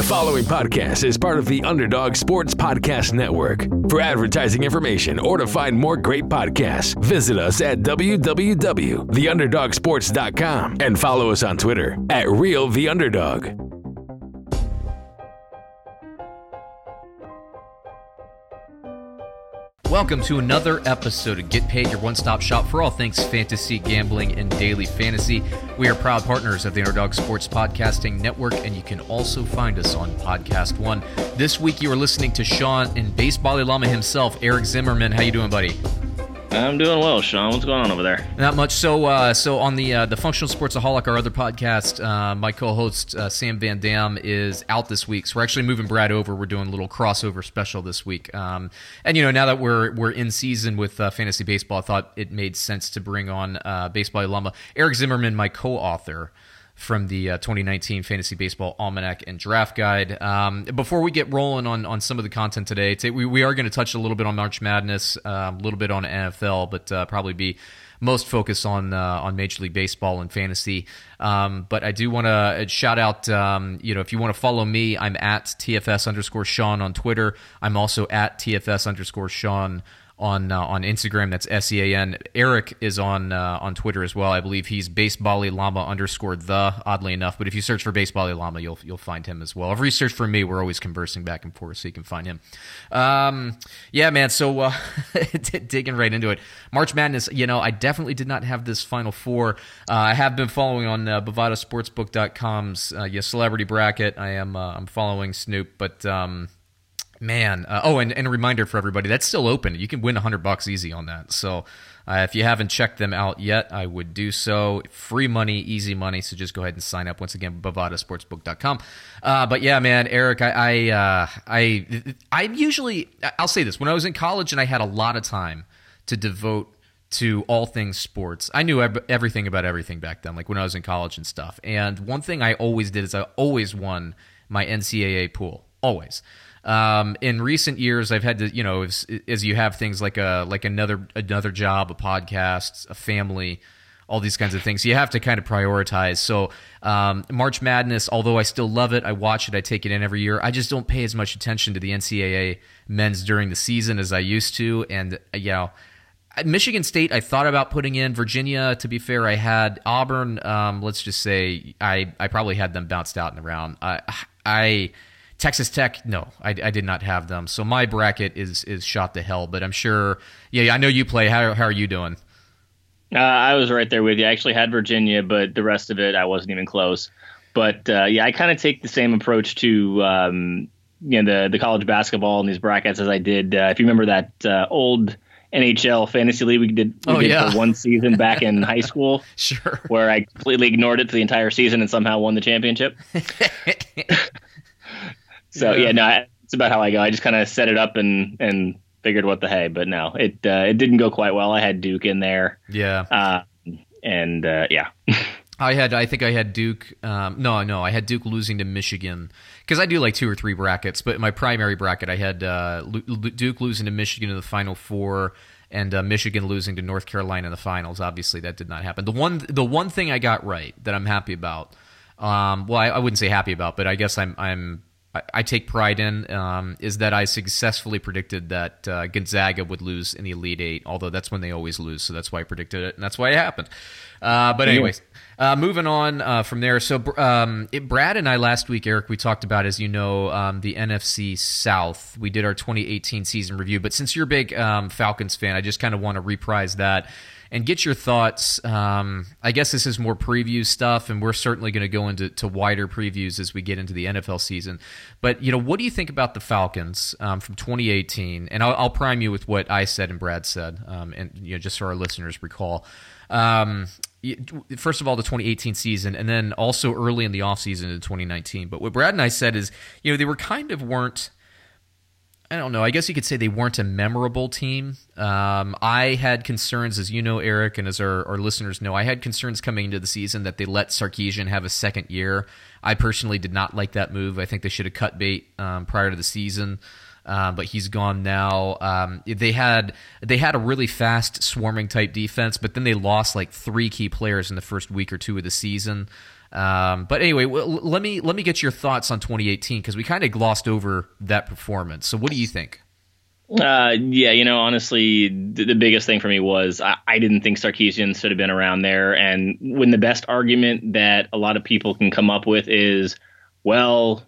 The following podcast is part of the Underdog Sports Podcast Network. For advertising information or to find more great podcasts, visit us at www.theunderdogsports.com and follow us on Twitter at Real The Underdog. Welcome to another episode of Get Paid, your one stop shop for all things fantasy, gambling, and daily fantasy. We are proud partners of the Underdog Sports Podcasting Network, and you can also find us on Podcast One. This week, you are listening to Sean and Baseball Llama himself, Eric Zimmerman. How you doing, buddy? I'm doing well, Sean. What's going on over there? Not much. So, uh, so on the uh, the Functional Sportsaholic, our other podcast, uh, my co-host uh, Sam Van Dam is out this week. So we're actually moving Brad over. We're doing a little crossover special this week. Um, and you know, now that we're we're in season with uh, fantasy baseball, I thought it made sense to bring on uh, Baseball Llama, Eric Zimmerman, my co-author from the uh, 2019 Fantasy Baseball Almanac and Draft Guide. Um, before we get rolling on, on some of the content today, today we, we are going to touch a little bit on March Madness, uh, a little bit on NFL, but uh, probably be most focused on uh, on Major League Baseball and fantasy. Um, but I do want to shout out, um, you know, if you want to follow me, I'm at TFS underscore Sean on Twitter. I'm also at TFS underscore Sean on uh, on Instagram. That's S E A N. Eric is on uh, on Twitter as well. I believe he's Basebally Llama underscore the. Oddly enough, but if you search for Basebally Llama, you'll you'll find him as well. If you search for me, we're always conversing back and forth, so you can find him. Um, yeah, man. So uh, digging right into it, March Madness. You know, I definitely did not have this Final Four. Uh, I have been following on uh, BovadaSportsbook.com's uh, yeah, celebrity bracket. I am uh, I'm following Snoop, but. Um, Man, uh, oh, and, and a reminder for everybody that's still open. You can win a hundred bucks easy on that. So uh, if you haven't checked them out yet, I would do so. Free money, easy money. So just go ahead and sign up. Once again, bovadasportsbook.com. Uh, but yeah, man, Eric, I I, uh, I I usually I'll say this when I was in college and I had a lot of time to devote to all things sports. I knew everything about everything back then, like when I was in college and stuff. And one thing I always did is I always won my NCAA pool, always. Um, in recent years, I've had to, you know, as, as, you have things like a like another another job, a podcast, a family, all these kinds of things, you have to kind of prioritize. So um, March Madness, although I still love it, I watch it, I take it in every year. I just don't pay as much attention to the NCAA men's during the season as I used to, and uh, you know. Michigan State, I thought about putting in Virginia. To be fair, I had Auburn. Um, let's just say I, I probably had them bounced out in the round. I, I Texas Tech, no, I, I, did not have them. So my bracket is is shot to hell. But I'm sure. Yeah, I know you play. How how are you doing? Uh, I was right there with you. I actually had Virginia, but the rest of it I wasn't even close. But uh, yeah, I kind of take the same approach to um, you know the the college basketball and these brackets as I did. Uh, if you remember that uh, old NHL fantasy league we did, we oh, did yeah. for one season back in high school, sure, where I completely ignored it for the entire season and somehow won the championship. So yeah, yeah no, it's about how I go. I just kind of set it up and and figured what the hey, but no, it uh, it didn't go quite well. I had Duke in there. Yeah. Uh, and uh, yeah. I had, I think I had Duke. Um, no, no, I had Duke losing to Michigan because I do like two or three brackets. But in my primary bracket, I had uh, Duke losing to Michigan in the Final Four, and uh, Michigan losing to North Carolina in the finals. Obviously, that did not happen. The one, the one thing I got right that I'm happy about. Um, well, I, I wouldn't say happy about, but I guess I'm, I'm I, take pride in um, is that I successfully predicted that uh, Gonzaga would lose in the Elite Eight, although that's when they always lose, so that's why I predicted it, and that's why it happened. Uh, but anyways, uh, moving on uh, from there. So um, it, Brad and I last week, Eric, we talked about, as you know, um, the NFC South. We did our 2018 season review, but since you're a big um, Falcons fan, I just kind of want to reprise that and get your thoughts. Um, I guess this is more preview stuff, and we're certainly going to go into to wider previews as we get into the NFL season. But you know, what do you think about the Falcons um, from 2018? And I'll, I'll, prime you with what I said and Brad said, um, and you know, just so our listeners recall. Um, first of all, the 2018 season, and then also early in the offseason in 2019. But what Brad and I said is, you know, they were kind of weren't I don't know. I guess you could say they weren't a memorable team. Um, I had concerns, as you know, Eric, and as our, our, listeners know, I had concerns coming into the season that they let Sarkisian have a second year. I personally did not like that move. I think they should have cut bait um, prior to the season. Uh, but he's gone now. Um, they had they had a really fast swarming type defense, but then they lost like three key players in the first week or two of the season. Um, but anyway, well, let me let me get your thoughts on 2018 because we kind of glossed over that performance. So what do you think? Uh, yeah, you know, honestly, the, the, biggest thing for me was I, I, didn't think Sarkisian should have been around there. And when the best argument that a lot of people can come up with is, well,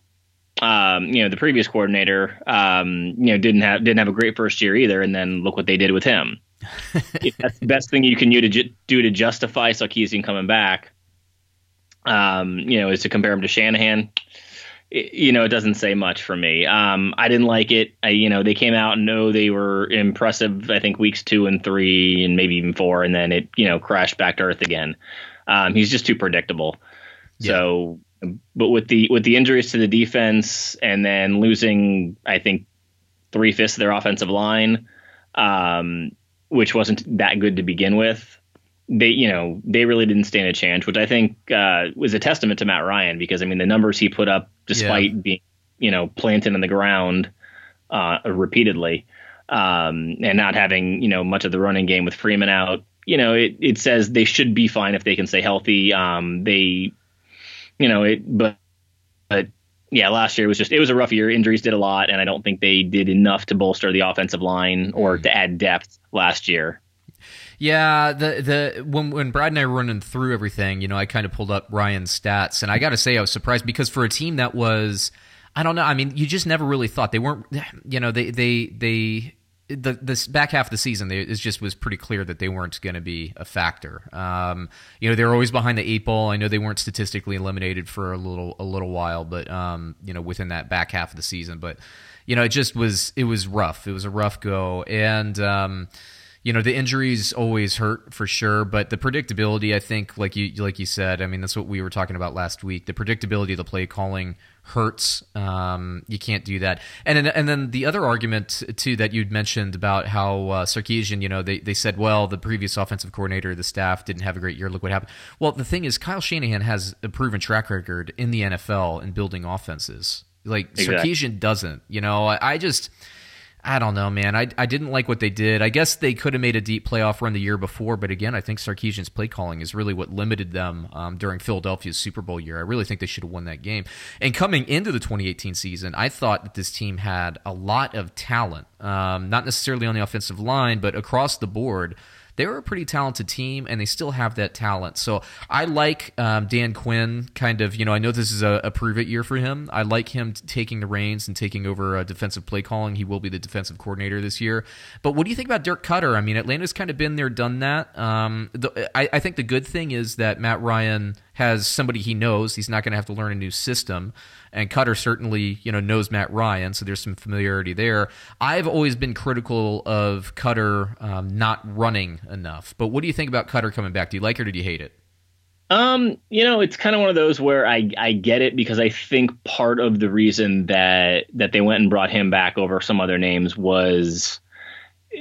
um, you know, the previous coordinator, um, you know, didn't have didn't have a great first year either, and then look what they did with him. that's the best thing you can do to ju- do to justify Sarkisian coming back. Um, you know, is to compare him to Shanahan you know, it doesn't say much for me. Um, I didn't like it. I, you know, they came out and know they were impressive. I think weeks two and three, and maybe even four, and then it, you know, crashed back to earth again. Um, he's just too predictable. Yeah. So, but with the with the injuries to the defense, and then losing, I think three fifths of their offensive line, um, which wasn't that good to begin with they you know they really didn't stand a chance, which I think uh, was a testament to Matt Ryan because I mean the numbers he put up despite yeah. being you know planted in the ground uh, repeatedly um, and not having you know much of the running game with Freeman out. You know it it says they should be fine if they can stay healthy. Um, they you know it but but yeah, last year was just it was a rough year. Injuries did a lot, and I don't think they did enough to bolster the offensive line or to add depth last year. Yeah, the the when when Brad and I were running through everything, you know, I kind of pulled up Ryan's stats, and I got to say, I was surprised because for a team that was, I don't know, I mean, you just never really thought they weren't, you know, they they they the this back half of the season, they, it just was pretty clear that they weren't going to be a factor. Um, you know, they were always behind the eight ball. I know they weren't statistically eliminated for a little a little while, but um, you know, within that back half of the season, but you know, it just was it was rough. It was a rough go, and um, you know the injuries always hurt for sure, but the predictability, I think, like you like you said, I mean that's what we were talking about last week. The predictability of the play calling hurts. Um, you can't do that. And then, and then the other argument too that you'd mentioned about how uh, Sarkisian, you know, they they said, well, the previous offensive coordinator, the staff didn't have a great year. Look what happened. Well, the thing is, Kyle Shanahan has a proven track record in the NFL in building offenses. Like exactly. Sarkisian doesn't. You know, I, I just I don't know, man. I, I didn't like what they did. I guess they could have made a deep playoff run the year before, but again, I think Sarkisian's play calling is really what limited them um, during Philadelphia's Super Bowl year. I really think they should have won that game. And coming into the 2018 season, I thought that this team had a lot of talent, um, not necessarily on the offensive line, but across the board they were a pretty talented team and they still have that talent. So I like um, Dan Quinn kind of, you know, I know this is a, a, prove it year for him. I like him taking the reins and taking over uh, defensive play calling. He will be the defensive coordinator this year. But what do you think about Dirk Koetter? I mean, Atlanta's kind of been there, done that. Um, the, I, I think the good thing is that Matt Ryan has somebody he knows. He's not going to have to learn a new system. And Koetter certainly, you know, knows Matt Ryan, so there's some familiarity there. I've always been critical of Koetter um, not running enough. But what do you think about Koetter coming back? Do you like it or you hate it? Um, you know, it's kind of one of those where I I get it because I think part of the reason that that they went and brought him back over some other names was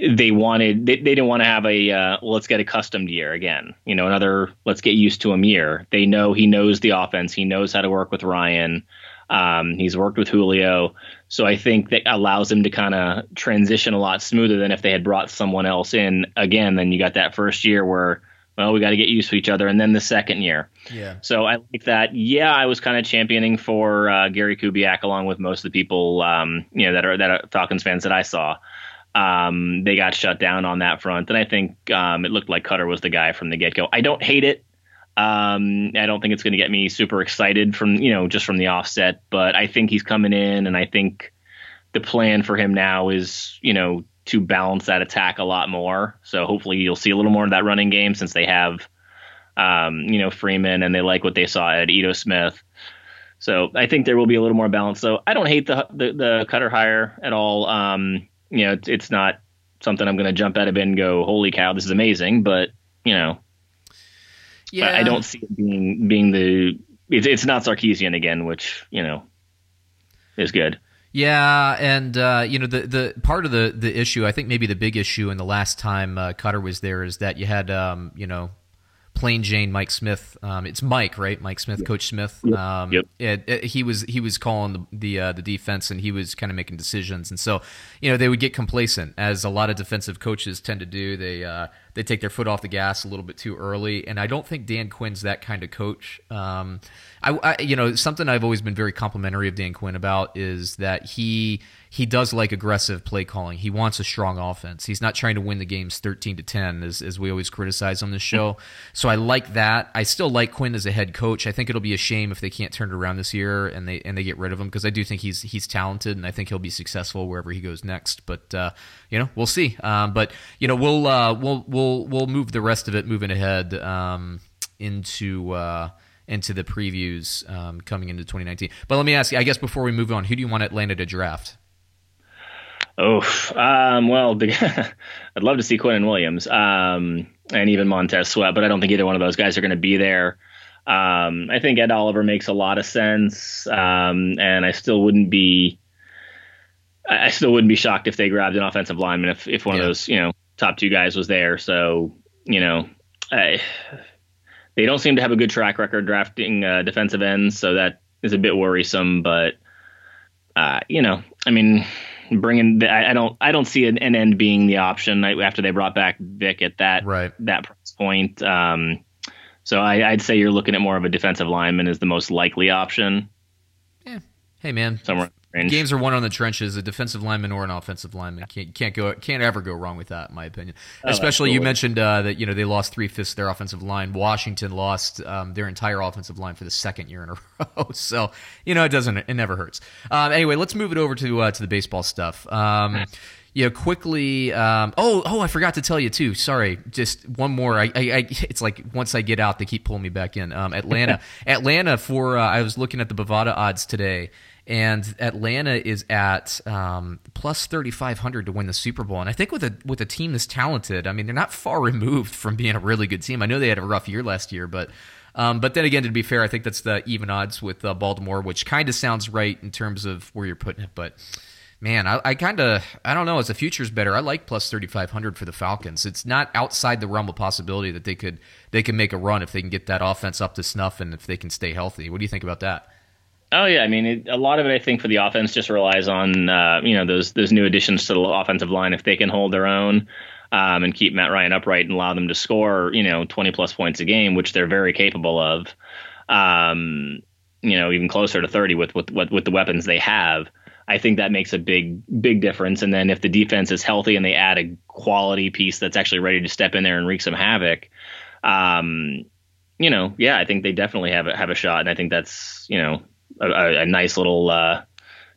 they wanted they, they didn't want to have a uh, let's get accustomed year again you know another let's get used to him year. They know he knows the offense. He knows how to work with ryan. Um, he's worked with julio. So i think that allows him to kind of transition a lot smoother than if they had brought someone else in again. Then you got that first year where well we got to get used to each other. And then the second year. Yeah. So i like that. Yeah i was kind of championing for uh, gary kubiak along with most of the people um, you know that are that are falcons fans that i saw um, they got shut down on that front. And I think um, it looked like Koetter was the guy from the get go. I don't hate it. Um, I don't think it's going to get me super excited from, you know, just from the offset, but I think he's coming in and I think the plan for him now is, you know, to balance that attack a lot more. So hopefully you'll see a little more of that running game since they have, um, you know, Freeman and they like what they saw at Ito Smith. So I think there will be a little more balance. So I don't hate the the, the Koetter hire at all. Um, you know, it's, it's not something I'm going to jump out of bed and go, holy cow, this is amazing. But, you know, yeah, I, I don't see it being, being the, it's, it's not Sarkisian again, which, you know, is good. Yeah, and uh, you know the the part of the the issue, I think maybe the big issue in the last time uh, Koetter was there is that you had um, you know plain Jane Mike Smith. Um, it's Mike, right? Mike Smith, yep. Coach Smith. Yep. Um, yep. It, it, he was he was calling the the, uh, the defense, and he was kind of making decisions. And so, you know, they would get complacent, as a lot of defensive coaches tend to do. They uh, they take their foot off the gas a little bit too early. And I don't think Dan Quinn's that kind of coach. Um, I, I, you know, something I've always been very complimentary of Dan Quinn about is that he he does like aggressive play calling. He wants a strong offense. He's not trying to win the games 13 to 10 as, as we always criticize on this show. So I like that. I still like Quinn as a head coach. I think it'll be a shame if they can't turn it around this year and they and they get rid of him because I do think he's he's talented and I think he'll be successful wherever he goes next. But uh, you know, we'll see. Um, but you know, we'll uh, we'll we'll we'll move the rest of it moving ahead um, into uh, into the previews um, coming into 2019. But let me ask you, I guess before we move on, who do you want Atlanta to draft? Oh, um, well, the, I'd love to see Quinnen Williams um, and even Montez Sweat, but I don't think either one of those guys are going to be there. Um, I think Ed Oliver makes a lot of sense, um, and I still wouldn't be. I still wouldn't be shocked if they grabbed an offensive lineman if, if one yeah. of those you know top two guys was there. So you know, I, they don't seem to have a good track record drafting uh, defensive ends, so that is a bit worrisome. But uh, you know, I mean, bringing the, I, I, don't I don't see an, an, end being the option after they brought back Vic at that right. that price point. Um, so I, would say you're looking at more of a defensive lineman as the most likely option. Yeah. Hey man, somewhere range. Games are won on the trenches. A defensive lineman or an offensive lineman can't can't go can't ever go wrong with that, in my opinion. Oh, Especially absolutely. you mentioned uh, that you know they lost three fifths of their offensive line. Washington lost um, their entire offensive line for the second year in a row. so you know it doesn't it never hurts. Um, anyway, let's move it over to uh, to the baseball stuff. Um, you know, quickly. Um, oh, oh, I forgot to tell you too. Sorry, just one more. I, I, I, it's like once I get out, they keep pulling me back in. Um, Atlanta, Atlanta for. Uh, I was looking at the Bovada odds today, and Atlanta is at um, plus thirty five hundred to win the Super Bowl. And I think with a with a team this talented, I mean they're not far removed from being a really good team. I know they had a rough year last year, but um, but then again, to be fair, I think that's the even odds with uh, Baltimore, which kind of sounds right in terms of where you're putting it. But man, I, I kind of I don't know. As the future's better, I like plus thirty five hundred for the Falcons. It's not outside the realm of possibility that they could they can make a run if they can get that offense up to snuff and if they can stay healthy. What do you think about that? Oh yeah, I mean, it, a lot of it I think for the offense just relies on uh, you know those those new additions to the offensive line if they can hold their own um, and keep Matt Ryan upright and allow them to score you know 20 plus points a game, which they're very capable of. Um, you know, even closer to 30 with with with the weapons they have. I think that makes a big big difference. And then if the defense is healthy and they add a quality piece that's actually ready to step in there and wreak some havoc, um, you know, yeah, I think they definitely have a, have a shot. And I think that's you know a, a nice little uh,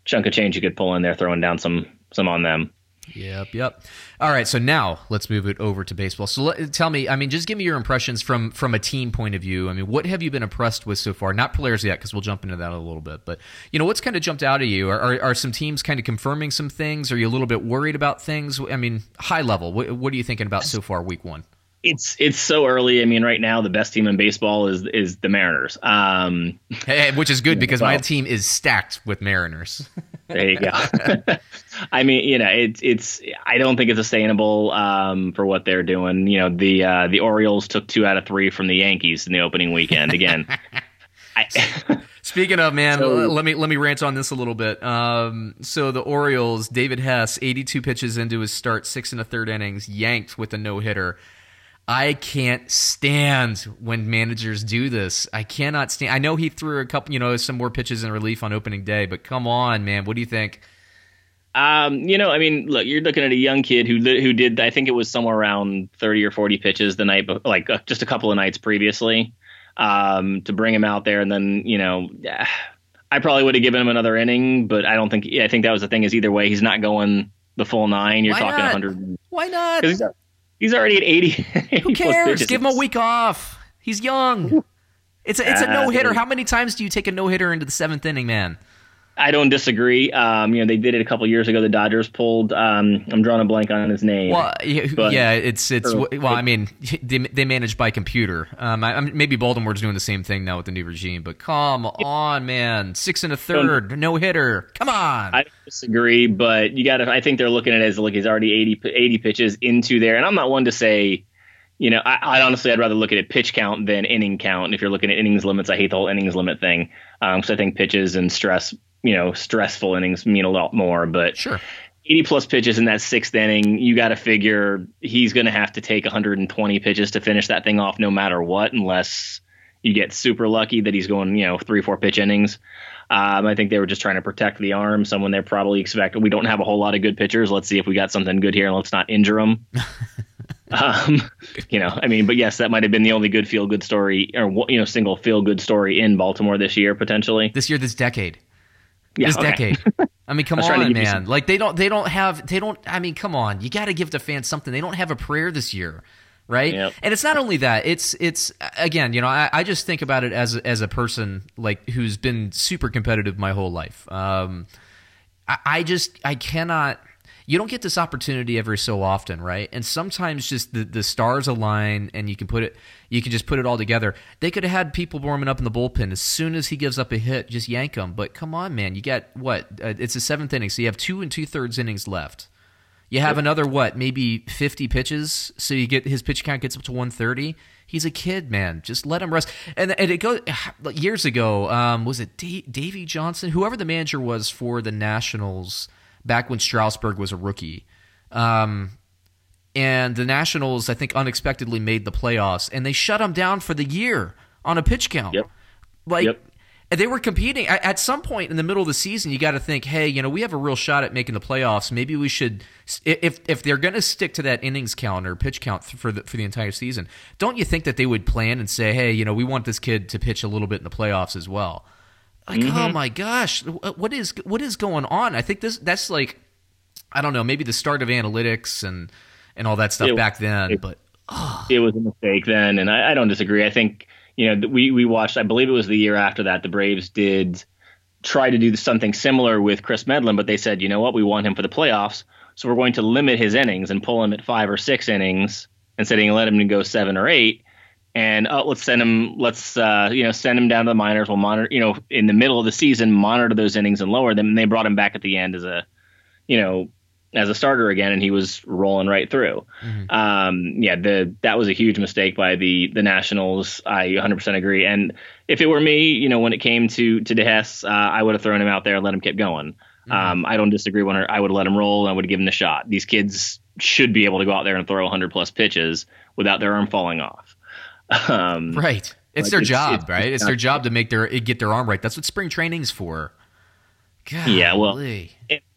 chunk of change you could pull in there, throwing down some some on them. Yep, yep. All right, so now let's move it over to baseball. So let, tell me, I mean, just give me your impressions from from a team point of view. I mean, what have you been impressed with so far? Not players yet, because we'll jump into that a little bit. But you know, what's kind of jumped out at you? Are, are, are some teams kind of confirming some things? Are you a little bit worried about things? I mean, high level, what, what are you thinking about so far, week one? It's it's so early. I mean, right now the best team in baseball is is the Mariners. Um, hey, which is good because well, my team is stacked with Mariners. there you go. I mean, you know, it's it's. I don't think it's sustainable um, for what they're doing. You know, the uh, the Orioles took two out of three from the Yankees in the opening weekend. Again. I, Speaking of man, so, let me let me rant on this a little bit. Um, so the Orioles, David Hess, 82 pitches into his start, six and a third innings, yanked with a no hitter. I can't stand when managers do this. I cannot stand. I know he threw a couple, you know, some more pitches in relief on opening day, but come on, man. What do you think? Um, you know, I mean, look, you're looking at a young kid who who did, I think it was somewhere around 30 or 40 pitches the night, like uh, just a couple of nights previously, um, to bring him out there, and then you know, I probably would have given him another inning, but I don't think. I think that was the thing. Is either way, he's not going the full nine. You're Why talking not? 100. Why not? He's already at 80. Who cares? Give him a week off. He's young. It's a, it's a ah, no hitter. How many times do you take a no hitter into the seventh inning, man? I don't disagree. Um, you know, they did it a couple years ago. The Dodgers pulled. Um, I'm drawing a blank on his name. Well, yeah, it's it's or, well. I mean, they, they manage by computer. Um, I, maybe Baltimore's doing the same thing now with the new regime. But come on, man, six and a third, no hitter. Come on. I disagree, but you got to. I think they're looking at it as like he's already 80, 80 pitches into there, and I'm not one to say. You know, I, I honestly, I'd rather look at it pitch count than inning count. And if you're looking at innings limits, I hate the whole innings limit thing because um, I think pitches and stress you know stressful innings mean a lot more. But sure. 80 plus pitches in that sixth inning, you got to figure he's going to have to take 120 pitches to finish that thing off, no matter what, unless you get super lucky that he's going, you know, three, four pitch innings. Um, I think they were just trying to protect the arm. Someone they're probably expecting. We don't have a whole lot of good pitchers. Let's see if we got something good here, and let's not injure them. um, you know, I mean, but yes, that might have been the only good feel good story, or you know, single feel good story in Baltimore this year potentially. This year, this decade. Yeah, this okay. decade. I mean, come I was trying to on, man. Like they don't, they don't have, they don't. I mean, come on. You got to give the fans something. They don't have a prayer this year, right? Yep. And it's not only that. It's, it's again, you know, I, I just think about it as as a person like who's been super competitive my whole life. Um, I, I just, I cannot. You don't get this opportunity every so often, right? And sometimes just the, the stars align, and you can put it, you can just put it all together. They could have had people warming up in the bullpen as soon as he gives up a hit, just yank him. But come on, man, you got what? Uh, it's the seventh inning, so you have two and two thirds innings left. You have another what? Maybe fifty pitches, so you get his pitch count gets up to one thirty. He's a kid, man. Just let him rest. And, and it goes years ago. Um, was it D- Davey Johnson? Whoever the manager was for the Nationals back when Strasburg was a rookie. Um, and the Nationals, I think, unexpectedly made the playoffs, and they shut him down for the year on a pitch count. Yep. Like Yep. they were competing at, some point in the middle of the season. You got to think, hey, you know, we have a real shot at making the playoffs. Maybe we should, if if they're going to stick to that innings count or pitch count for the for the entire season. Don't you think that they would plan and say, hey, you know, we want this kid to pitch a little bit in the playoffs as well? Like, oh mm-hmm. my gosh, uh, what is what is going on? I think this that's like, I don't know, maybe the start of analytics and and all that stuff It- back then. it- but it was a mistake then, and I, I don't disagree. I think you know we we watched. I believe it was the year after that the Braves did try to do something similar with Kris Medlen, but they said, you know what, we want him for the playoffs, so we're going to limit his innings and pull him at five or six innings instead of let him go seven or eight. And oh, let's send him. Let's uh, you know send him down to the minors. We'll monitor. You know, in the middle of the season, monitor those innings and lower them. And they brought him back at the end as a, you know, as a starter again, and he was rolling right through. Um, yeah, the that was a huge mistake by the the Nationals. I 100% agree. And if it were me, you know, when it came to to DeHess, uh, I would have thrown him out there and let him keep going. Um, I don't disagree. When I would have let him roll, and I would have given him the shot. These kids should be able to go out there and throw 100 plus pitches without their arm falling off. Um, right, it's Like, their it's- job, it's- right? it's It's their job to make their get their arm right. That's what spring training's for. Yeah, well,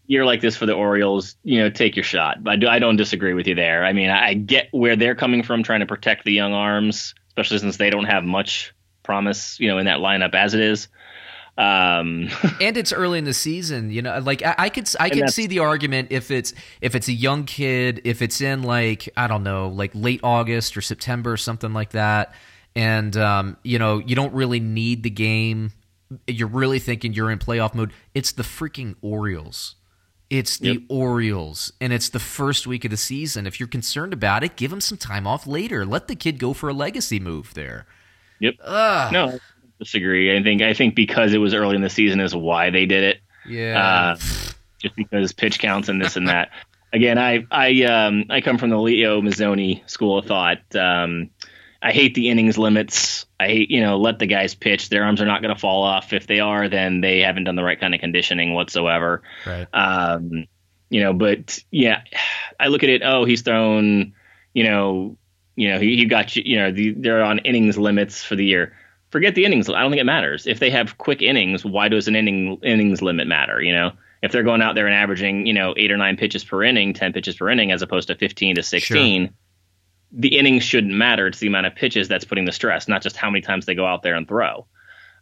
you're like this for the Orioles, you know, take your shot. But I, do, I don't disagree with you there. I mean, I get where they're coming from, trying to protect the young arms, especially since they don't have much promise, you know, in that lineup as it is. Um, and it's early in the season you know like i, I could i can that's- see the argument if it's if it's a young kid if it's in like i don't know like late august or september or something like that and um, you know you don't really need the game you're really thinking you're in playoff mode it's the freaking orioles it's the Yep. Orioles, and it's the first week of the season. If you're concerned about it, give him some time off later. Let the kid go for a legacy move there. yep. Ugh. No, disagree. I think I think because it was early in the season is why they did it. Yeah. uh, just because pitch counts and this and that. Again, I I um I come from the Leo Mazzone school of thought. Um, I hate the innings limits. I hate you know let the guys pitch. Their arms are not going to fall off. If they are, then they haven't done the right kind of conditioning whatsoever. right. Um, you know, but yeah, I look at it. Oh, he's thrown. You know, you know he, he got you. You know, the, they're on innings limits for the year. Forget the innings. I don't think it matters. If they have quick innings, why does an inning innings limit matter? You know, if they're going out there and averaging, you know, eight or nine pitches per inning, ten pitches per inning, as opposed to fifteen to sixteen, the innings shouldn't matter. It's the amount of pitches that's putting the stress, not just how many times they go out there and throw.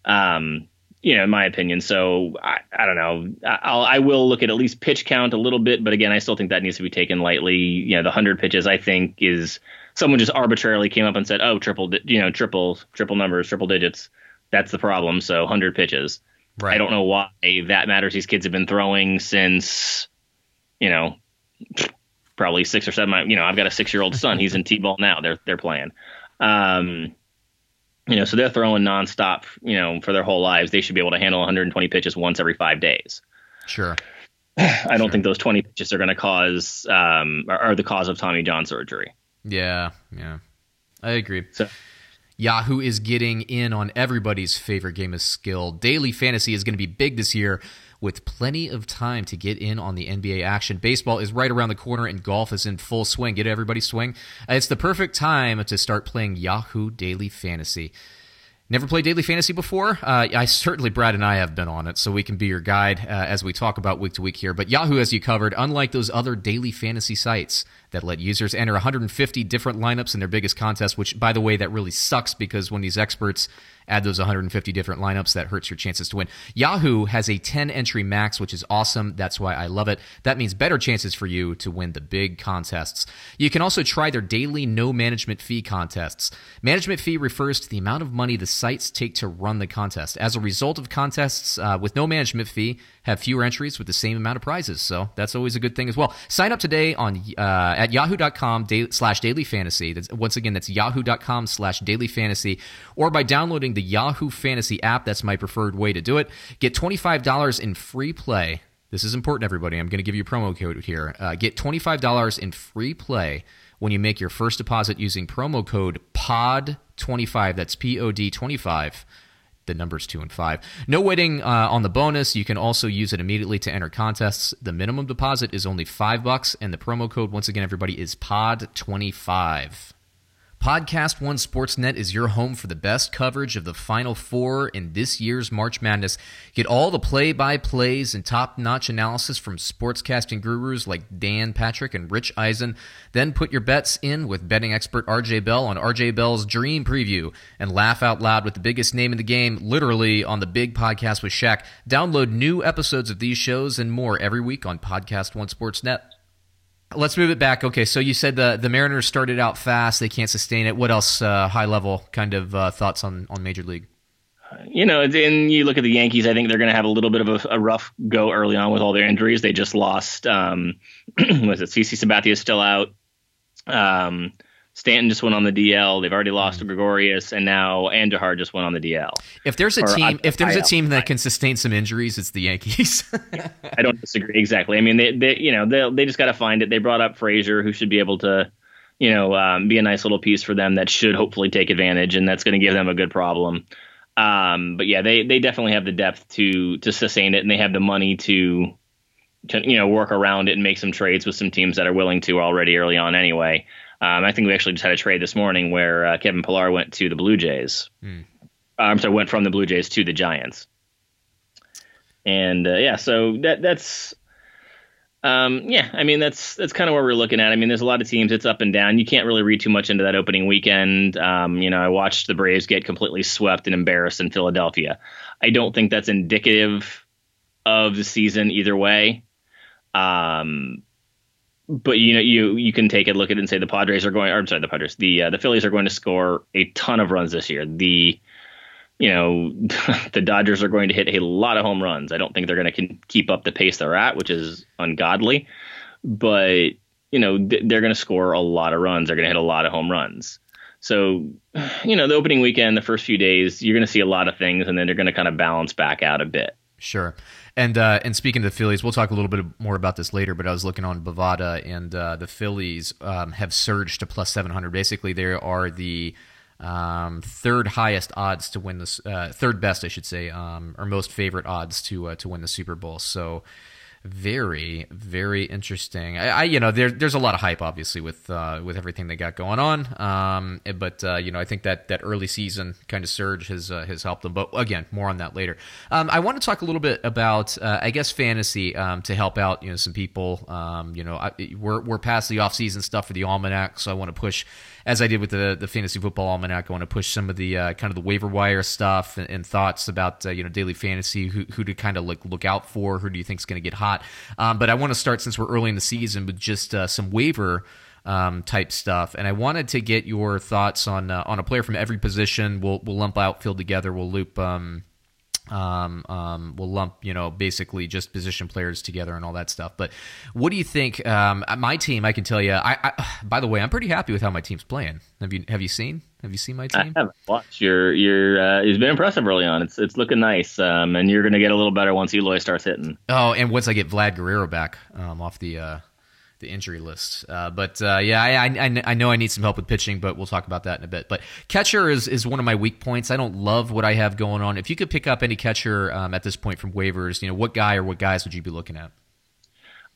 Um, you know, in my opinion. So I, I don't know. I- I'll, I will look at at least pitch count a little bit, but again, I still think that needs to be taken lightly. You know, the hundred pitches I think is someone just arbitrarily came up and said, oh, triple, di- you know, triple, triple numbers, triple digits. That's the problem. So hundred pitches. Right. I don't know why that matters. These kids have been throwing since, you know, probably six or seven. You know, I've got a six-year-old son. He's in t-ball now. They're they're playing. Um, you know, so they're throwing nonstop. You know, for their whole lives, they should be able to handle 120 pitches once every five days. Sure. I don't think those 20 pitches are going to cause um, are, are the cause of Tommy John surgery. Yeah, yeah. I agree. So- Yahoo is getting in on everybody's favorite game of skill. Daily fantasy is going to be big this year with plenty of time to get in on the NBA action. Baseball is right around the corner and golf is in full swing. Get everybody swing. It's the perfect time to start playing Yahoo Daily Fantasy. Never played daily fantasy before? Uh, I certainly, Brad and I have been on it, so we can be your guide uh, as we talk about week to week here. But Yahoo as you covered, unlike those other daily fantasy sites that let users enter 150 different lineups in their biggest contest, which, by the way, that really sucks because when these experts add those 150 different lineups, that hurts your chances to win. Yahoo has a 10 entry max, which is awesome. That's why I love it. That means better chances for you to win the big contests. You can also try their daily no management fee contests. Management fee refers to the amount of money the sites take to run the contest. As a result of contests uh, with no management fee, have fewer entries with the same amount of prizes. So that's always a good thing as well. Sign up today on uh, at yahoo.com slash daily fantasy. Once again, that's yahoo.com slash daily fantasy or by downloading the Yahoo Fantasy app. That's my preferred way to do it. Get $25 in free play. This is important, everybody. I'm going to give you a promo code here. Uh, get $25 in free play when you make your first deposit using promo code POD25. That's P O D 25 the numbers two and five. No waiting uh, on the bonus. You can also use it immediately to enter contests. The minimum deposit is only five bucks, and the promo code, once again, everybody, is POD25. Podcast One Sportsnet is your home for the best coverage of the Final Four in this year's March Madness. Get all the play by plays and top notch analysis from sportscasting gurus like Dan Patrick and Rich Eisen. Then put your bets in with betting expert RJ Bell on RJ Bell's Dream Preview and laugh out loud with the biggest name in the game, literally on the big podcast with Shaq. Download new episodes of these shows and more every week on Podcast One Sportsnet. Let's move it back. Okay, so you said the the Mariners started out fast; they can't sustain it. What else? Uh, high level kind of uh, thoughts on on Major League. You know, and you look at the Yankees. I think they're going to have a little bit of a, a, rough go early on with all their injuries. They just lost. Um, was it CC Sabathia still out? Um, Stanton just went on the DL. They've already lost to Gregorius, and now Andujar just went on the DL. If there's a or, team, if there's a team that can sustain some injuries, it's the Yankees. I don't disagree exactly. I mean, they, they you know, they they just got to find it. They brought up Frazier, who should be able to, you know, um, be a nice little piece for them that should hopefully take advantage, and that's going to give them a good problem. Um, but yeah, they they definitely have the depth to to sustain it, and they have the money to, to you know work around it and make some trades with some teams that are willing to already early on anyway. Um, I think we actually just had a trade this morning where uh, Kevin Pillar went to the Blue Jays. Mm. I'm sorry, went from the Blue Jays to the Giants. And uh, yeah, so that that's um, yeah, I mean that's that's kind of where we're looking at. I mean, there's a lot of teams. It's up and down. You can't really read too much into that opening weekend. Um, you know, I watched the Braves get completely swept and embarrassed in Philadelphia. I don't think that's indicative of the season either way. Um, but you know you you can take a look at it and say the Padres are going. Or I'm sorry, the Padres. The uh, the Phillies are going to score a ton of runs this year. The you know the Dodgers are going to hit a lot of home runs. I don't think they're going to keep up the pace they're at, which is ungodly. But you know they're going to score a lot of runs. They're going to hit a lot of home runs. So, you know, the opening weekend, the first few days, you're going to see a lot of things, and then they're going to kind of balance back out a bit. Sure. And uh, and speaking of the Phillies, we'll talk a little bit more about this later. But I was looking on Bovada, and uh, the Phillies um, have surged to plus seven hundred. Basically, they are the um, third highest odds to win this, uh, third best, I should say, um, or most favorite odds to uh, to win the Super Bowl. So very very interesting. I, I, you know there, there's a lot of hype obviously with uh, with everything they got going on. Um, but uh, you know I think that that early season kind of surge has uh, has helped them. But again more on that later. Um, I want to talk a little bit about uh, I guess fantasy um, to help out you know some people. Um, you know I, we're we're past the off season stuff for the almanac so I want to push as I did with the the fantasy football almanac, I want to push some of the uh, kind of the waiver wire stuff and, and thoughts about uh, you know daily fantasy, who who to kind of look look out for, who do you think is going to get hot. Um, but I want to start since we're early in the season with just uh, some waiver. Um, type stuff, and I wanted to get your thoughts on uh, on a player from every position. We'll we'll lump outfield together. We'll loop um, um, um, we'll lump, you know, basically just position players together and all that stuff. But what do you think? Um, my team, I can tell you. I, I, by the way, I'm pretty happy with how my team's playing. Have you have you seen? Have you seen my team? I haven't watched. Your your uh, it's been impressive early on. It's it's looking nice, um, and you're going to get a little better once Eloy starts hitting. Oh, and once I get Vlad Guerrero back um, off the. Uh, the injury list. Uh, but uh, yeah, I, I, I know I need some help with pitching, but we'll talk about that in a bit. But catcher is is one of my weak points. I don't love what I have going on. If you could pick up any catcher um, at this point from waivers, you know, what guy or what guys would you be looking at?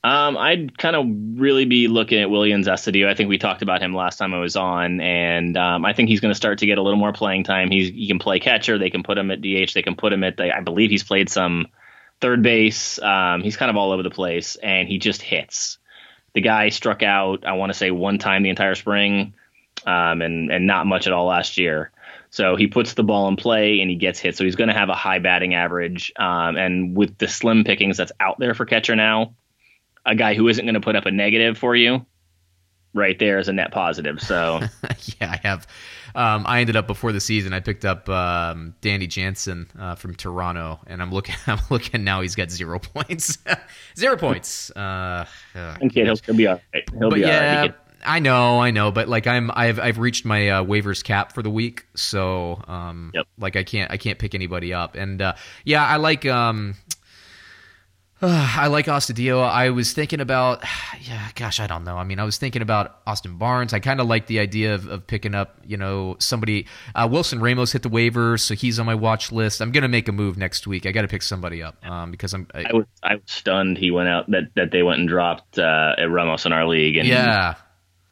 Um, I'd kind of really be looking at Willians Astudillo. I think we talked about him last time I was on, and um, I think he's going to start to get a little more playing time. He's he can play catcher. They can put him at DH. They can put him at. The, I believe he's played some third base. Um, he's kind of all over the place, and he just hits. The guy struck out. I want to say one time the entire spring, um, and and not much at all last year. So he puts the ball in play and he gets hit. So he's going to have a high batting average. Um, and with the slim pickings that's out there for catcher now, a guy who isn't going to put up a negative for you, right there is a net positive. So yeah, I have. Um, I ended up before the season. I picked up um, Danny Jansen uh, from Toronto, and I'm looking. I'm looking now. He's got zero points. zero points. Uh, uh, okay, he'll, he'll, be all right. He'll be yeah, all right. I know, I know, but like I'm, I've, I've reached my uh, waivers cap for the week, so um, yep. like I can't, I can't pick anybody up, and uh, yeah, I like, um, I like Astudillo. I was thinking about, yeah, gosh, I don't know. I mean, I was thinking about Austin Barnes. I kind of like the idea of, of picking up, you know, somebody. Uh, Wilson Ramos hit the waivers, so he's on my watch list. I'm gonna make a move next week. I got to pick somebody up um, because I'm. I, I, was I was stunned. He went out that that they went and dropped uh, Ramos in our league, and yeah,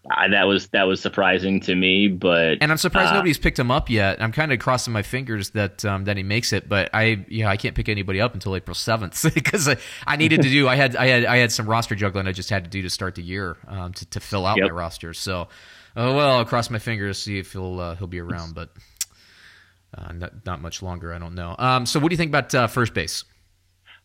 I, that was that was surprising to me, but and I'm surprised uh, nobody's picked him up yet. I'm kind of crossing my fingers that um, that he makes it, but I yeah I can't pick anybody up until April seventh because I, I, needed to do I had I had I had some roster juggling I just had to do to start the year um, to to fill out yep. my roster. So oh well, I'll cross my fingers see if he'll uh, he'll be around, but uh, not not much longer. I don't know. Um, so what do you think about uh, first base?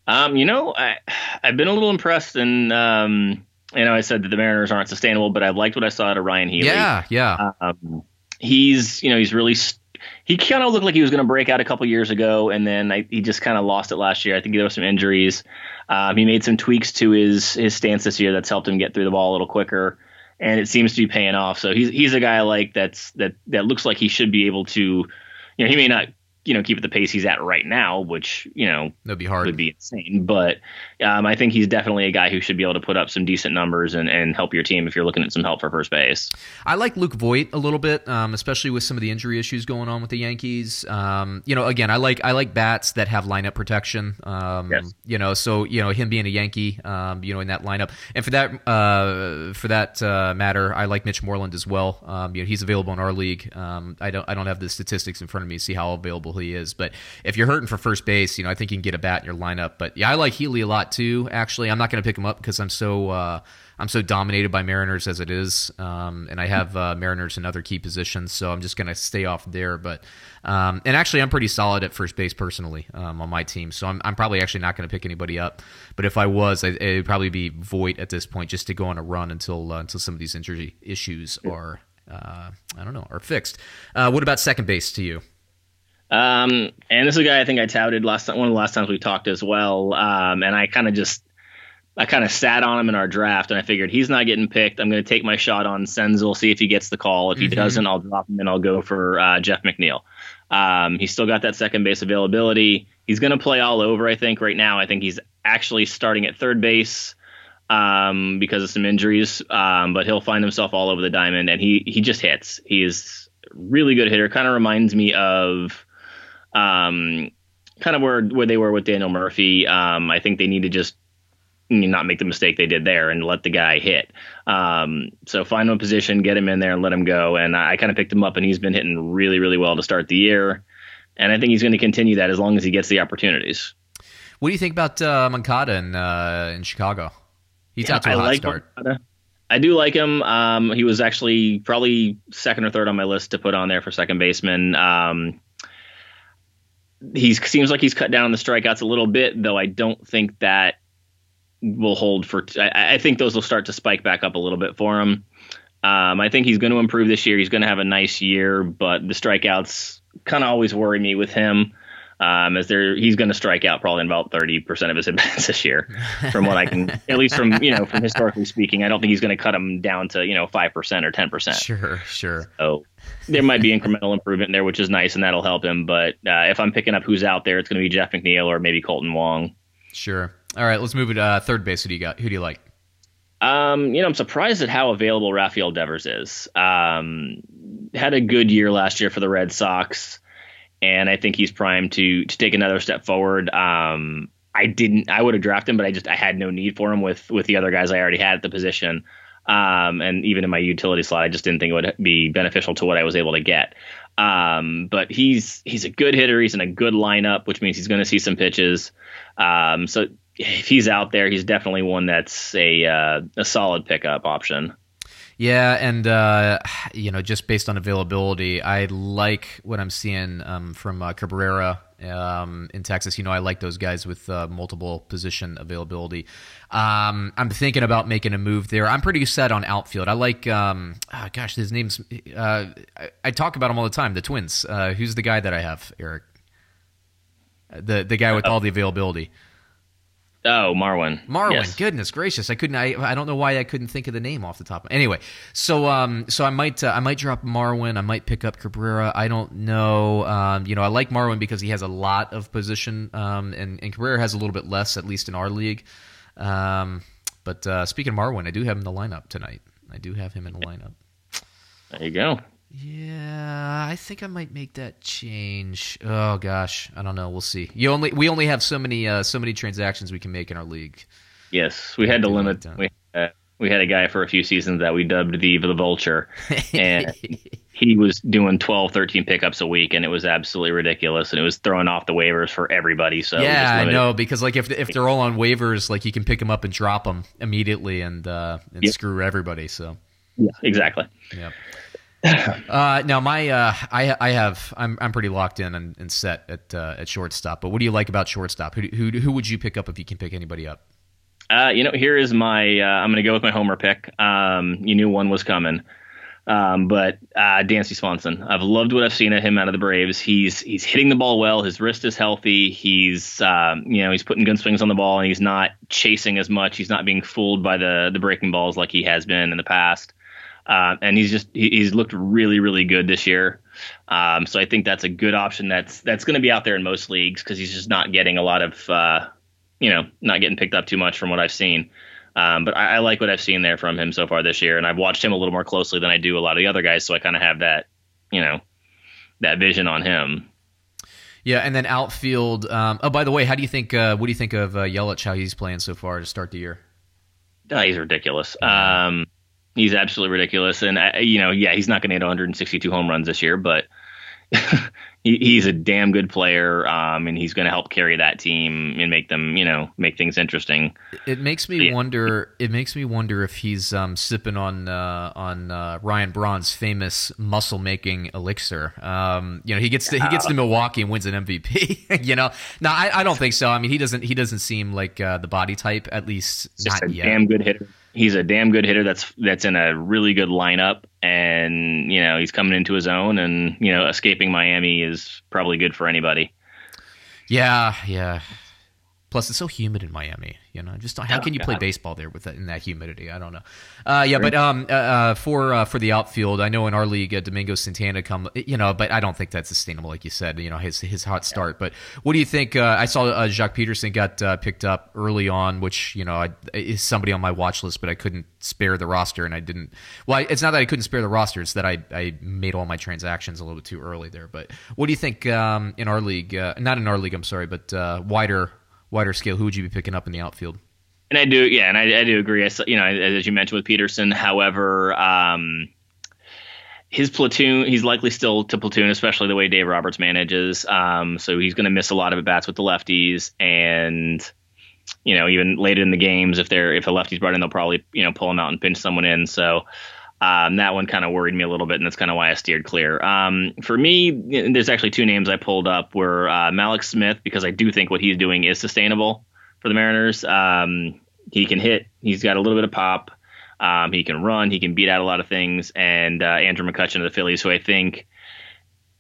Um, you know, I I've been a little impressed and um you know, I said that the Mariners aren't sustainable, but I've liked what I saw out of Ryan Healy. Yeah, yeah. Um, he's, you know, he's really. St- he kind of looked like he was going to break out a couple years ago, and then I, he just kind of lost it last year. I think there were some injuries. Um, he made some tweaks to his his stance this year that's helped him get through the ball a little quicker, and it seems to be paying off. So he's he's a guy I like that's that that looks like he should be able to, you know, he may not you know keep at the pace he's at right now, which you know that'd be hard, would be insane. But um, I think he's definitely a guy who should be able to put up some decent numbers and, and help your team if you're looking at some help for first base. I like Luke Voit a little bit, um, especially with some of the injury issues going on with the Yankees. Um, you know, again, I like I like bats that have lineup protection. Um, yes. You know, so you know him being a Yankee, um, you know, in that lineup, and for that uh, for that uh, matter, I like Mitch Moreland as well. Um, you know, he's available in our league. I don't I don't have the statistics in front of me to see how available he is, but if you're hurting for first base, you know, I think you can get a bat in your lineup. But yeah, I like Healy a lot too. Actually, I'm not going to pick him up because I'm so uh, I'm so dominated by Mariners as it is, um, and I have uh, Mariners in other key positions, so I'm just going to stay off there. But um, and actually, I'm pretty solid at first base personally um, on my team, so I'm, I'm probably actually not going to pick anybody up. But if I was, I, it would probably be Voit at this point, just to go on a run until uh, until some of these injury issues are. Uh, I don't know, are fixed. Uh, what about second base to you? Um, and this is a guy I think I touted last one of the last times we talked as well. Um, and I kind of just I kind of sat on him in our draft, and I figured he's not getting picked. I'm going to take my shot on Senzel, see if he gets the call. If he mm-hmm. doesn't, I'll drop him and I'll go for uh, Jeff McNeil. Um, he's still got that second base availability. He's going to play all over. I think right now. I think he's actually starting at third base um, because of some injuries, um, but he'll find himself all over the diamond, and he he just hits. He's really good hitter. Kind of reminds me of um, kind of where where they were with Daniel Murphy. Um, I think they need to just not make the mistake they did there and let the guy hit. Um, so find him a position, get him in there, and let him go. And I kind of picked him up, and he's been hitting really, really well to start the year. And I think he's going to continue that as long as he gets the opportunities. What do you think about uh, Moncada in uh, in Chicago? He's yeah, out to a I hot like start. I do like him. Um, he was actually probably second or third on my list to put on there for second baseman. Um, he seems like he's cut down on the strikeouts a little bit, though I don't think that will hold for. I, I think those will start to spike back up a little bit for him. Um, I think he's going to improve this year. He's going to have a nice year, but the strikeouts kind of always worry me with him. Um, as there, he's going to strike out probably in about thirty percent of his at bats this year, from what I can, at least from you know, from historically speaking. I don't think he's going to cut him down to you know five percent or ten percent. Sure, sure. So there might be incremental improvement there, which is nice, and that'll help him. But uh, if I'm picking up who's out there, it's going to be Jeff McNeil or maybe Kolten Wong. Sure. All right, let's move it. Uh, third base. Who do you got? Who do you like? Um, you know, I'm surprised at how available Rafael Devers is. Um, had a good year last year for the Red Sox, and I think he's primed to to take another step forward. Um, I didn't. I would have drafted him, but I just I had no need for him with with the other guys I already had at the position. Um, and even in my utility slot, I just didn't think it would be beneficial to what I was able to get. Um, but he's he's a good hitter. He's in a good lineup, which means he's going to see some pitches. Um, so if he's out there, he's definitely one that's a uh, a solid pickup option. Yeah, and uh, you know, just based on availability, I like what I'm seeing um, from uh, Cabrera um, in Texas. You know, I like those guys with uh, multiple position availability. Um, I'm thinking about making a move there. I'm pretty set on outfield. I like, um, oh gosh, his name's. Uh, I, I, talk about him all the time. The Twins. Uh, who's the guy that I have, Eric? The the guy with all the availability. Oh, Marwin. Marwin. Yes. Goodness gracious, I couldn't. I, I don't know why I couldn't think of the name off the top. Anyway, so um, so I might uh, I might drop Marwin. I might pick up Cabrera. I don't know. Um, you know, I like Marwin because he has a lot of position, um, and and Cabrera has a little bit less, at least in our league. Um, but uh, speaking of Marwin, I do have him in the lineup tonight. I do have him in the lineup. There you go. Yeah, I think I might make that change. Oh gosh, I don't know. We'll see. You only we only have so many uh, so many transactions we can make in our league. Yes, we had to limit. We, uh, we had a guy for a few seasons that we dubbed the the Vulture, and he was doing 12, 13 pickups a week, and it was absolutely ridiculous, and it was throwing off the waivers for everybody. So yeah, I know because like if if they're all on waivers, like you can pick them up and drop them immediately and uh, and yep. screw everybody. So yeah, exactly. Yeah. Uh, now my uh, I I have I'm I'm pretty locked in and, and set at uh, at shortstop. But what do you like about shortstop? Who who who would you pick up if you can pick anybody up? Uh, you know, here is my. Uh, I'm going to go with my homer pick. Um, you knew one was coming, um, but uh, Dansby Swanson. I've loved what I've seen of him out of the Braves. He's he's hitting the ball well. His wrist is healthy. He's um, you know he's putting good swings on the ball, and he's not chasing as much. He's not being fooled by the the breaking balls like he has been in the past. Uh, and he's just he's looked really really good this year. Um, so I think that's a good option. That's that's going to be out there in most leagues because he's just not getting a lot of uh, you know not getting picked up too much from what I've seen. Um, but I, I, like what I've seen there from him so far this year, and I've watched him a little more closely than I do a lot of the other guys. So I kind of have that you know that vision on him. Yeah, and then outfield. Um, oh, by the way, how do you think? Uh, what do you think of uh, Yelich? How he's playing so far to start the year? Oh, he's ridiculous. Um, He's absolutely ridiculous, and uh, you know, yeah, he's not going to hit 162 home runs this year, but he, he's a damn good player, um, and he's going to help carry that team and make them, you know, make things interesting. It makes me yeah. wonder. It makes me wonder if he's um, sipping on uh, on uh, Ryan Braun's famous muscle making elixir. Um, you know, he gets to, he gets to Milwaukee and wins an MVP. you know, no, I, I, don't think so. I mean, he doesn't he doesn't seem like uh, the body type, at least Just not a yet. Damn good hitter he's a damn good hitter that's that's in a really good lineup and you know he's coming into his own and you know escaping Miami is probably good for anybody. Yeah, yeah. Plus, it's so humid in Miami. You know, just how oh, can you God. play baseball there with that, in that humidity? I don't know. Uh, yeah, but um, uh, uh, for uh, for the outfield, I know in our league, uh, Domingo Santana come. You know, but I don't think that's sustainable, like you said. You know, his his hot start. Yeah. But what do you think? Uh, I saw Joc Pederson got picked up early on, which you know I, is somebody on my watch list, but I couldn't spare the roster, and I didn't. Well, it's not that I couldn't spare the roster; it's that I I made all my transactions a little bit too early there. But what do you think um, in our league? not in our league, I'm sorry, but wider wider scale, who would you be picking up in the outfield? And I do, yeah, and I, I do agree. I, you know, as you mentioned with Pederson, however, um, his platoon, he's likely still to platoon, especially the way Dave Roberts manages. Um, so he's going to miss a lot of at bats with the lefties, and you know, even later in the games, if they're if a lefty's brought in, they'll probably you know pull him out and pinch someone in. So. Um, that one kind of worried me a little bit, and that's kind of why I steered clear. Um, for me, there's actually two names I pulled up were uh, Mallex Smith because I do think what he's doing is sustainable for the Mariners. Um, he can hit. He's got a little bit of pop. Um, he can run. He can beat out a lot of things. And uh, Andrew McCutchen of the Phillies, who I think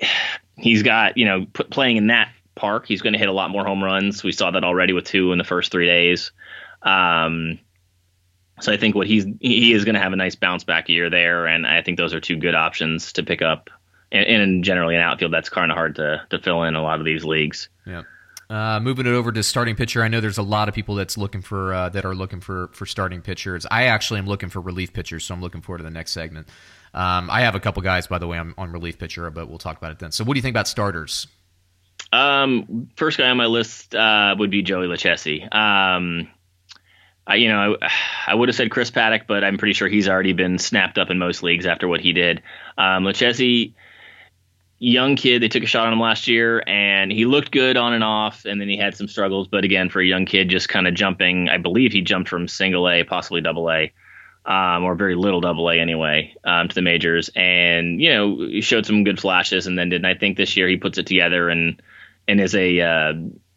he's got, you know, put, playing in that park, he's going to hit a lot more home runs. We saw that already with two in the first three days. Um, so I think what he's he is going to have a nice bounce back year there, and I think those are two good options to pick up. And, and generally, an outfield that's kind of hard to to fill in a lot of these leagues. Yeah. Uh, moving it over to starting pitcher, I know there's a lot of people that's looking for uh, that are looking for for starting pitchers. I actually am looking for relief pitchers, so I'm looking forward to the next segment. Um, I have a couple guys, by the way, on, on relief pitcher, but we'll talk about it then. So, what do you think about starters? Um, first guy on my list uh, would be Joey Lucchesi. Um, I, you know, I, I, would have said Chris Paddack, but I'm pretty sure he's already been snapped up in most leagues after what he did. Um, young kid. They took a shot on him last year, and he looked good on and off. And then he had some struggles, but again, for a young kid, just kind of jumping. I believe he jumped from single A, possibly double A, um, or very little double A anyway, um, to the majors. And you know, he showed some good flashes, and then did. And I think this year he puts it together and and is a uh,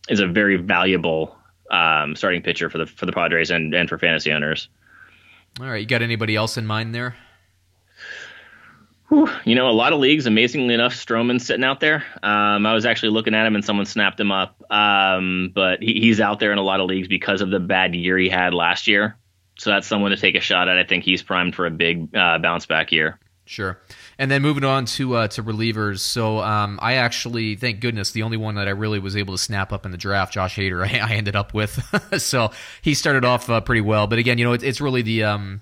is a very valuable um, starting pitcher for the for the Padres and and for fantasy owners. All right, you got anybody else in mind there? Whew, you know, a lot of leagues, amazingly enough, Stroman's sitting out there. Um, I was actually looking at him and someone snapped him up. Um, but he, he's out there in a lot of leagues because of the bad year he had last year. So that's someone to take a shot at. I think he's primed for a big uh, bounce back year. Sure. And then moving on to uh, to relievers. So um, I actually, thank goodness, the only one that I really was able to snap up in the draft, Josh Hader, I, I ended up with. so he started off uh, pretty well. But again, you know, it, it's really the um,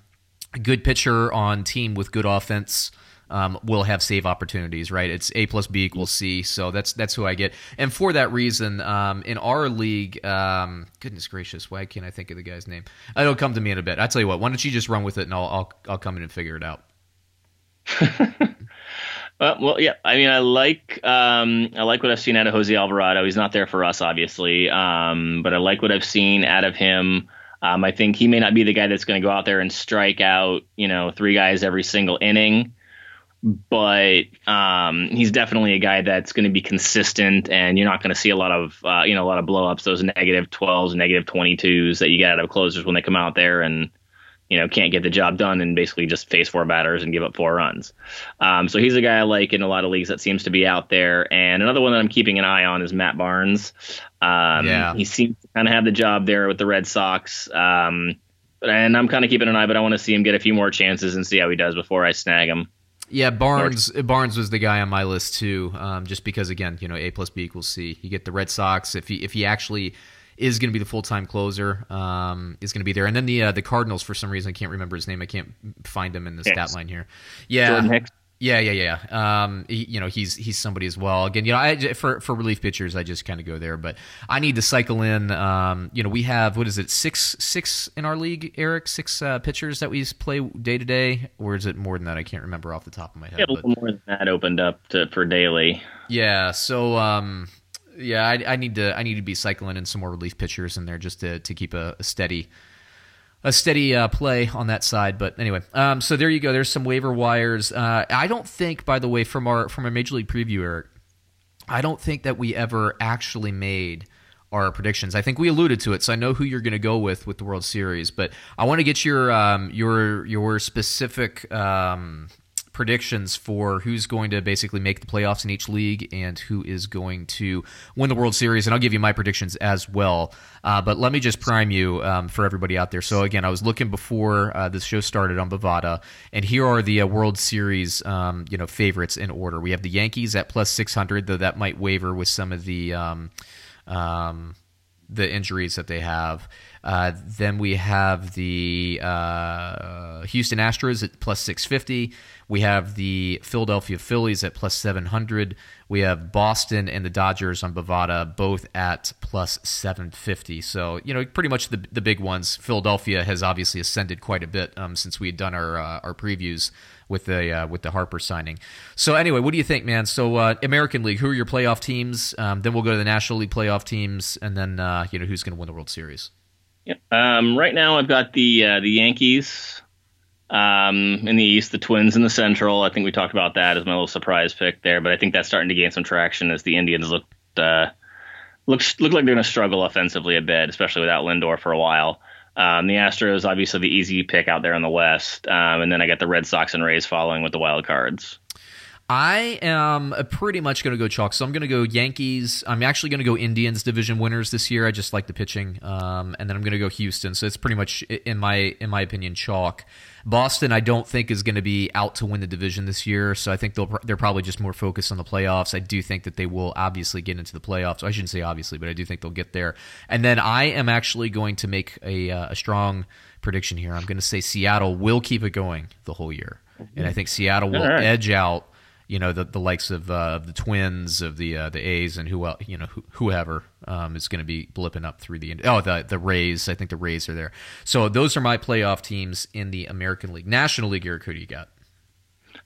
good pitcher on team with good offense um, will have save opportunities, right? It's A plus B equals C, so that's that's who I get. And for that reason, um, in our league, um, goodness gracious, why can't I think of the guy's name? It'll come to me in a bit. I tell you what, why don't you just run with it, and I'll I'll, I'll come in and figure it out. well, well, yeah. I mean, I like um, I like what I've seen out of Jose Alvarado. He's not there for us, obviously, um, but I like what I've seen out of him. Um, I think he may not be the guy that's going to go out there and strike out, you know, three guys every single inning but um, he's definitely a guy that's going to be consistent, and you're not going to see a lot of uh, you know a lot of blowups, those negative 12s, negative 22s that you get out of closers when they come out there and you know can't get the job done and basically just face four batters and give up four runs. Um, so he's a guy I like in a lot of leagues that seems to be out there. And another one that I'm keeping an eye on is Matt Barnes. Um, yeah. he seems to kind of have the job there with the Red Sox. Um, and I'm kind of keeping an eye, but I want to see him get a few more chances and see how he does before I snag him. Yeah, Barnes Barnes was the guy on my list too. Um, just because again, you know, A plus B equals C. You get the Red Sox if he if he actually is going to be the full time closer, um, is going to be there. And then the uh, the Cardinals for some reason I can't remember his name. I can't find him in the stat line here. Yeah. Yeah, yeah, yeah. Um, he, you know, he's he's somebody as well. Again, you know, I, for for relief pitchers, I just kind of go there, but I need to cycle in. Um, you know, we have what is it six six in our league, Eric? Six uh, pitchers that we play day to day, or is it more than that? I can't remember off the top of my head. Yeah, a little more than that opened up to, for daily. Yeah, so um, yeah, I, I, need to I need to be cycling in some more relief pitchers in there just to to keep a, a steady a steady uh, play on that side. But anyway, um, so there you go. There's some waiver wires. Uh, I don't think, by the way, from our from our major league preview, Eric, I don't think that we ever actually made our predictions. I think we alluded to it, so I know who you're going to go with with the World Series. But I want to get your um, your your specific um, predictions for who's going to basically make the playoffs in each league and who is going to win the World Series. And I'll give you my predictions as well. Uh, but let me just prime you um, for everybody out there. So again, I was looking before uh, this show started on Bovada, and here are the uh, World Series um, you know favorites in order. We have the Yankees at plus six hundred, though that might waver with some of the um, um the injuries that they have. Uh, then we have the uh, Houston Astros at plus 650. We have the Philadelphia Phillies at plus 700. We have Boston and the Dodgers on Bovada both at plus 750. So, you know, pretty much the, the big ones. Philadelphia has obviously ascended quite a bit um, since we had done our, uh, our previews with the uh, with the Harper signing. So anyway, what do you think, man? So uh, American League, who are your playoff teams? Um, then we'll go to the National League playoff teams, and then uh, you know who's going to win the World Series. Um, right now, I've got the uh, the Yankees um, in the East, the Twins in the Central. I think we talked about that as my little surprise pick there, but I think that's starting to gain some traction as the Indians look uh, look look like they're going to struggle offensively a bit, especially without Lindor for a while. Um, the Astros, obviously, the easy pick out there in the West, um, and then I got the Red Sox and Rays following with the wild cards. I am pretty much going to go chalk. So I'm going to go Yankees. I'm actually going to go Indians division winners this year. I just like the pitching, um, and then I'm going to go Houston. So it's pretty much in my in my opinion chalk. Boston, I don't think is going to be out to win the division this year. So I think they'll they're probably just more focused on the playoffs. I do think that they will obviously get into the playoffs. I shouldn't say obviously, but I do think they'll get there. And then I am actually going to make a uh, a strong prediction here. I'm going to say Seattle will keep it going the whole year, and I think Seattle will right. edge out you know the the likes of uh, the Twins, of the uh, the A's, and who else, you know whoever um, is going to be blipping up through the oh the the Rays. I think the Rays are there. So those are my playoff teams in the American League, National League. Eric, who do you got?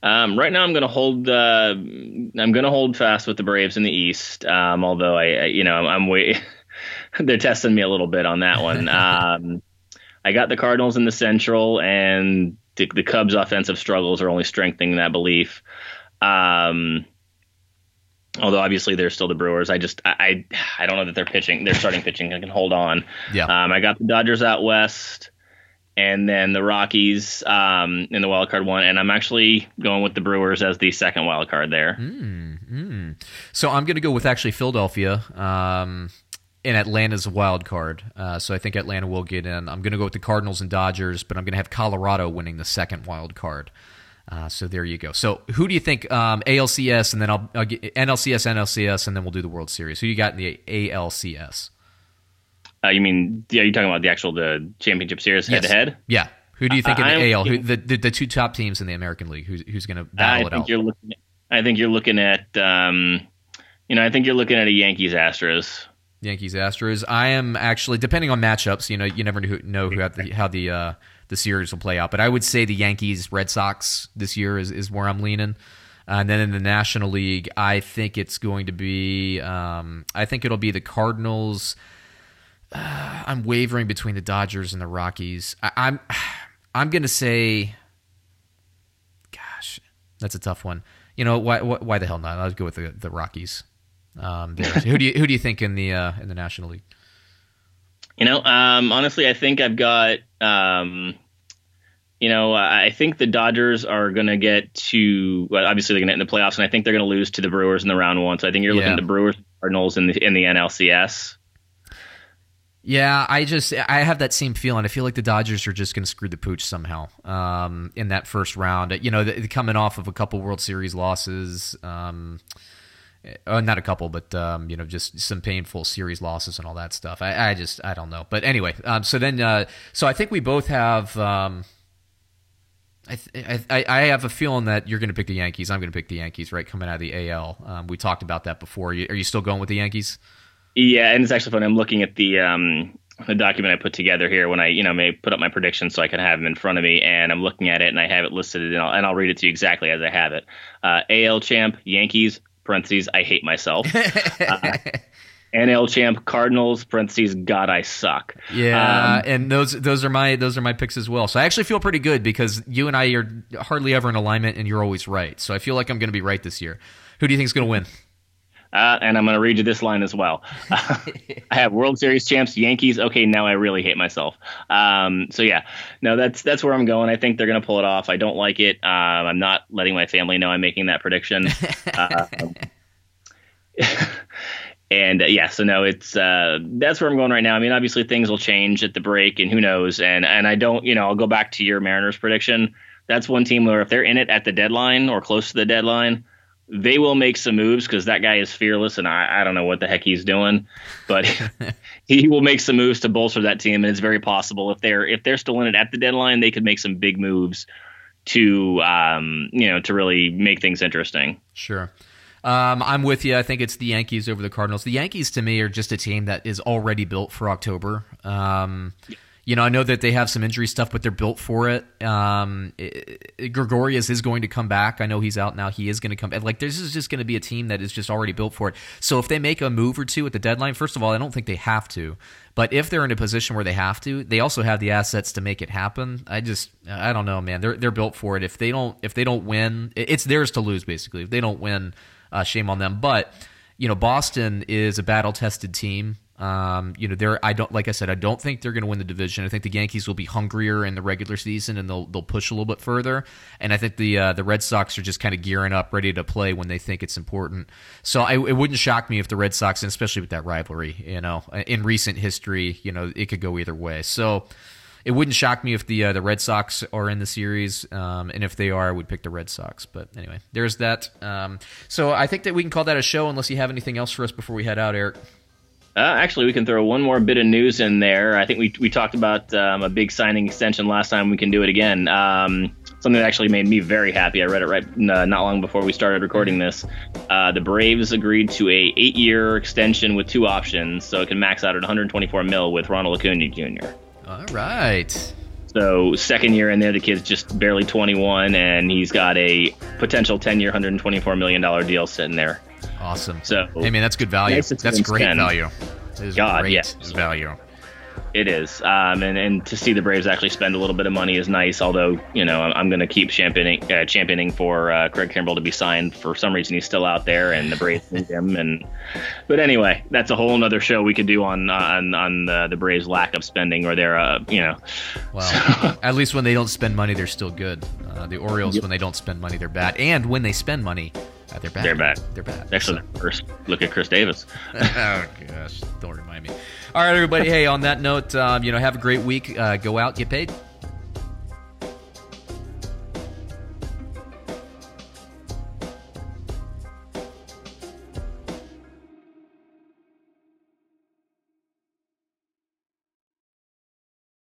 Um, right now, I'm going to hold. Uh, I'm going to hold fast with the Braves in the East. Um, although I, I, you know, I'm, I'm way. they're testing me a little bit on that one. Um, I got the Cardinals in the Central, and the, the Cubs' offensive struggles are only strengthening that belief. Um, although obviously they're still the Brewers. I just I I don't know that they're pitching. They're starting pitching. I can hold on. Yeah. Um, I got the Dodgers out west, and then the Rockies um, in the wild card one, and I'm actually going with the Brewers as the second wild card there. Mm, mm. So I'm going to go with actually Philadelphia. Um, and Atlanta's a wild card, uh, so I think Atlanta will get in. I'm going to go with the Cardinals and Dodgers, but I'm going to have Colorado winning the second wild card. Uh, so there you go. So who do you think um, ALCS and then I'll, I'll get NLCS, NLCS, and then we'll do the World Series. Who you got in the ALCS? Uh, you mean are you talking about the actual the championship series head to head? Yeah. Who do you think uh, in the AL? Who, the, the, the two top teams in the American League? Who's who's going to battle I it think out? You're looking at, I think you're looking at um, you know I think you're looking at a Yankees Astros. Yankees Astros. I am actually depending on matchups. You know, you never know who, the, how the uh, the series will play out. But I would say the Yankees Red Sox this year is, is where I'm leaning. Uh, and then in the National League, I think it's going to be um, I think it'll be the Cardinals. Uh, I'm wavering between the Dodgers and the Rockies. I, I'm I'm going to say, gosh, that's a tough one. You know why? Why the hell not? I'll go with the, the Rockies. Um, who do you who do you think in the uh, in the National League? You know, um, honestly, I think I've got. Um, you know, I think the Dodgers are going to get to. Well, obviously, they're going to get in the playoffs, and I think they're going to lose to the Brewers in the round one. So I think you're looking at the Brewers, Cardinals in the in the NLCS. Yeah, I just I have that same feeling. I feel like the Dodgers are just going to screw the pooch somehow um, in that first round. You know, coming off of a couple World Series losses. Um, uh, not a couple, but um, you know, just some painful series losses and all that stuff. I, I just I don't know, but anyway. Um, so then, uh, so I think we both have. Um, I, I, I have a feeling that you're going to pick the Yankees. I'm going to pick the Yankees, right? Coming out of the AL, um, we talked about that before. Are you, are you still going with the Yankees? Yeah, and it's actually funny. I'm looking at the um, the document I put together here when I, you know, may put up my predictions so I can have them in front of me, and I'm looking at it and I have it listed, and I'll, and I'll read it to you exactly as I have it. Uh, AL champ, Yankees, parentheses, I hate myself. uh, NL champ Cardinals parentheses God I suck. Yeah, um, and those those are my those are my picks as well. So I actually feel pretty good because you and I are hardly ever in alignment, and you're always right. So I feel like I'm going to be right this year. Who do you think is going to win? Uh, and I'm going to read you this line as well. I have World Series champs Yankees. Okay, now I really hate myself. Um, so yeah, no, that's that's where I'm going. I think they're going to pull it off. I don't like it. Um, I'm not letting my family know I'm making that prediction. uh, and uh, yeah, so no, it's uh, that's where I'm going right now. I mean, obviously things will change at the break, and who knows? And and I don't, you know, I'll go back to your Mariners prediction. That's one team where if they're in it at the deadline or close to the deadline, they will make some moves because that guy is fearless, and I, I don't know what the heck he's doing, but he will make some moves to bolster that team, and it's very possible if they're if they're still in it at the deadline, they could make some big moves to um, you know to really make things interesting. Sure. Um, I'm with you. I think it's the Yankees over the Cardinals. The Yankees, to me, are just a team that is already built for October. Um, you know, I know that they have some injury stuff, but they're built for it. Um, Gregorius is going to come back. I know he's out now. He is going to come. Like this is just going to be a team that is just already built for it. So if they make a move or two at the deadline, first of all, I don't think they have to. But if they're in a position where they have to, they also have the assets to make it happen. I just, I don't know, man. They're they're built for it. If they don't, if they don't win, it's theirs to lose. Basically, if they don't win uh, shame on them. But you know, Boston is a battle tested team. Um, you know, they're I don't like I said I don't think they're going to win the division. I think the Yankees will be hungrier in the regular season and they'll they'll push a little bit further. And I think the uh, the Red Sox are just kind of gearing up, ready to play when they think it's important. So I, it wouldn't shock me if the Red Sox, and especially with that rivalry, you know, in recent history, you know, it could go either way. So it wouldn't shock me if the uh, the Red Sox are in the series, um, and if they are, I would pick the Red Sox. But anyway, there's that. Um, so I think that we can call that a show, unless you have anything else for us before we head out, Eric. Uh, actually, we can throw one more bit of news in there. I think we, we talked about um, a big signing extension last time. We can do it again. Um, something that actually made me very happy. I read it right uh, not long before we started recording this. Uh, the Braves agreed to a eight year extension with two options, so it can max out at 124 mil with Ronald Acuna Jr. All right. So second year in there, the kid's just barely 21, and he's got a potential 10 year, 124 million dollar deal sitting there. Awesome. So, hey man, that's good value. Nice that's great 10. value. God, great yeah. value. It is, um, and and to see the Braves actually spend a little bit of money is nice. Although you know I'm, I'm going to keep championing uh, championing for uh, Craig Kimbrel to be signed. For some reason, he's still out there, and the Braves need him. And but anyway, that's a whole other show we could do on on on the, the Braves' lack of spending or their uh, you know. Well, at least when they don't spend money, they're still good. Uh, the Orioles, yep. when they don't spend money, they're bad, and when they spend money, they're back. They're back. They're bad. Actually, so. first look at Chris Davis. oh gosh, don't remind me. All right, everybody. hey, on that note, um, you know, have a great week. Uh, go out, get paid.